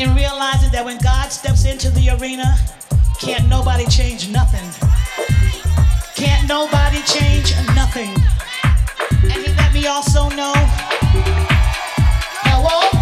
and realizes that when God steps into the arena, can't nobody change nothing. Can't nobody change nothing. And he let me also know. Hello?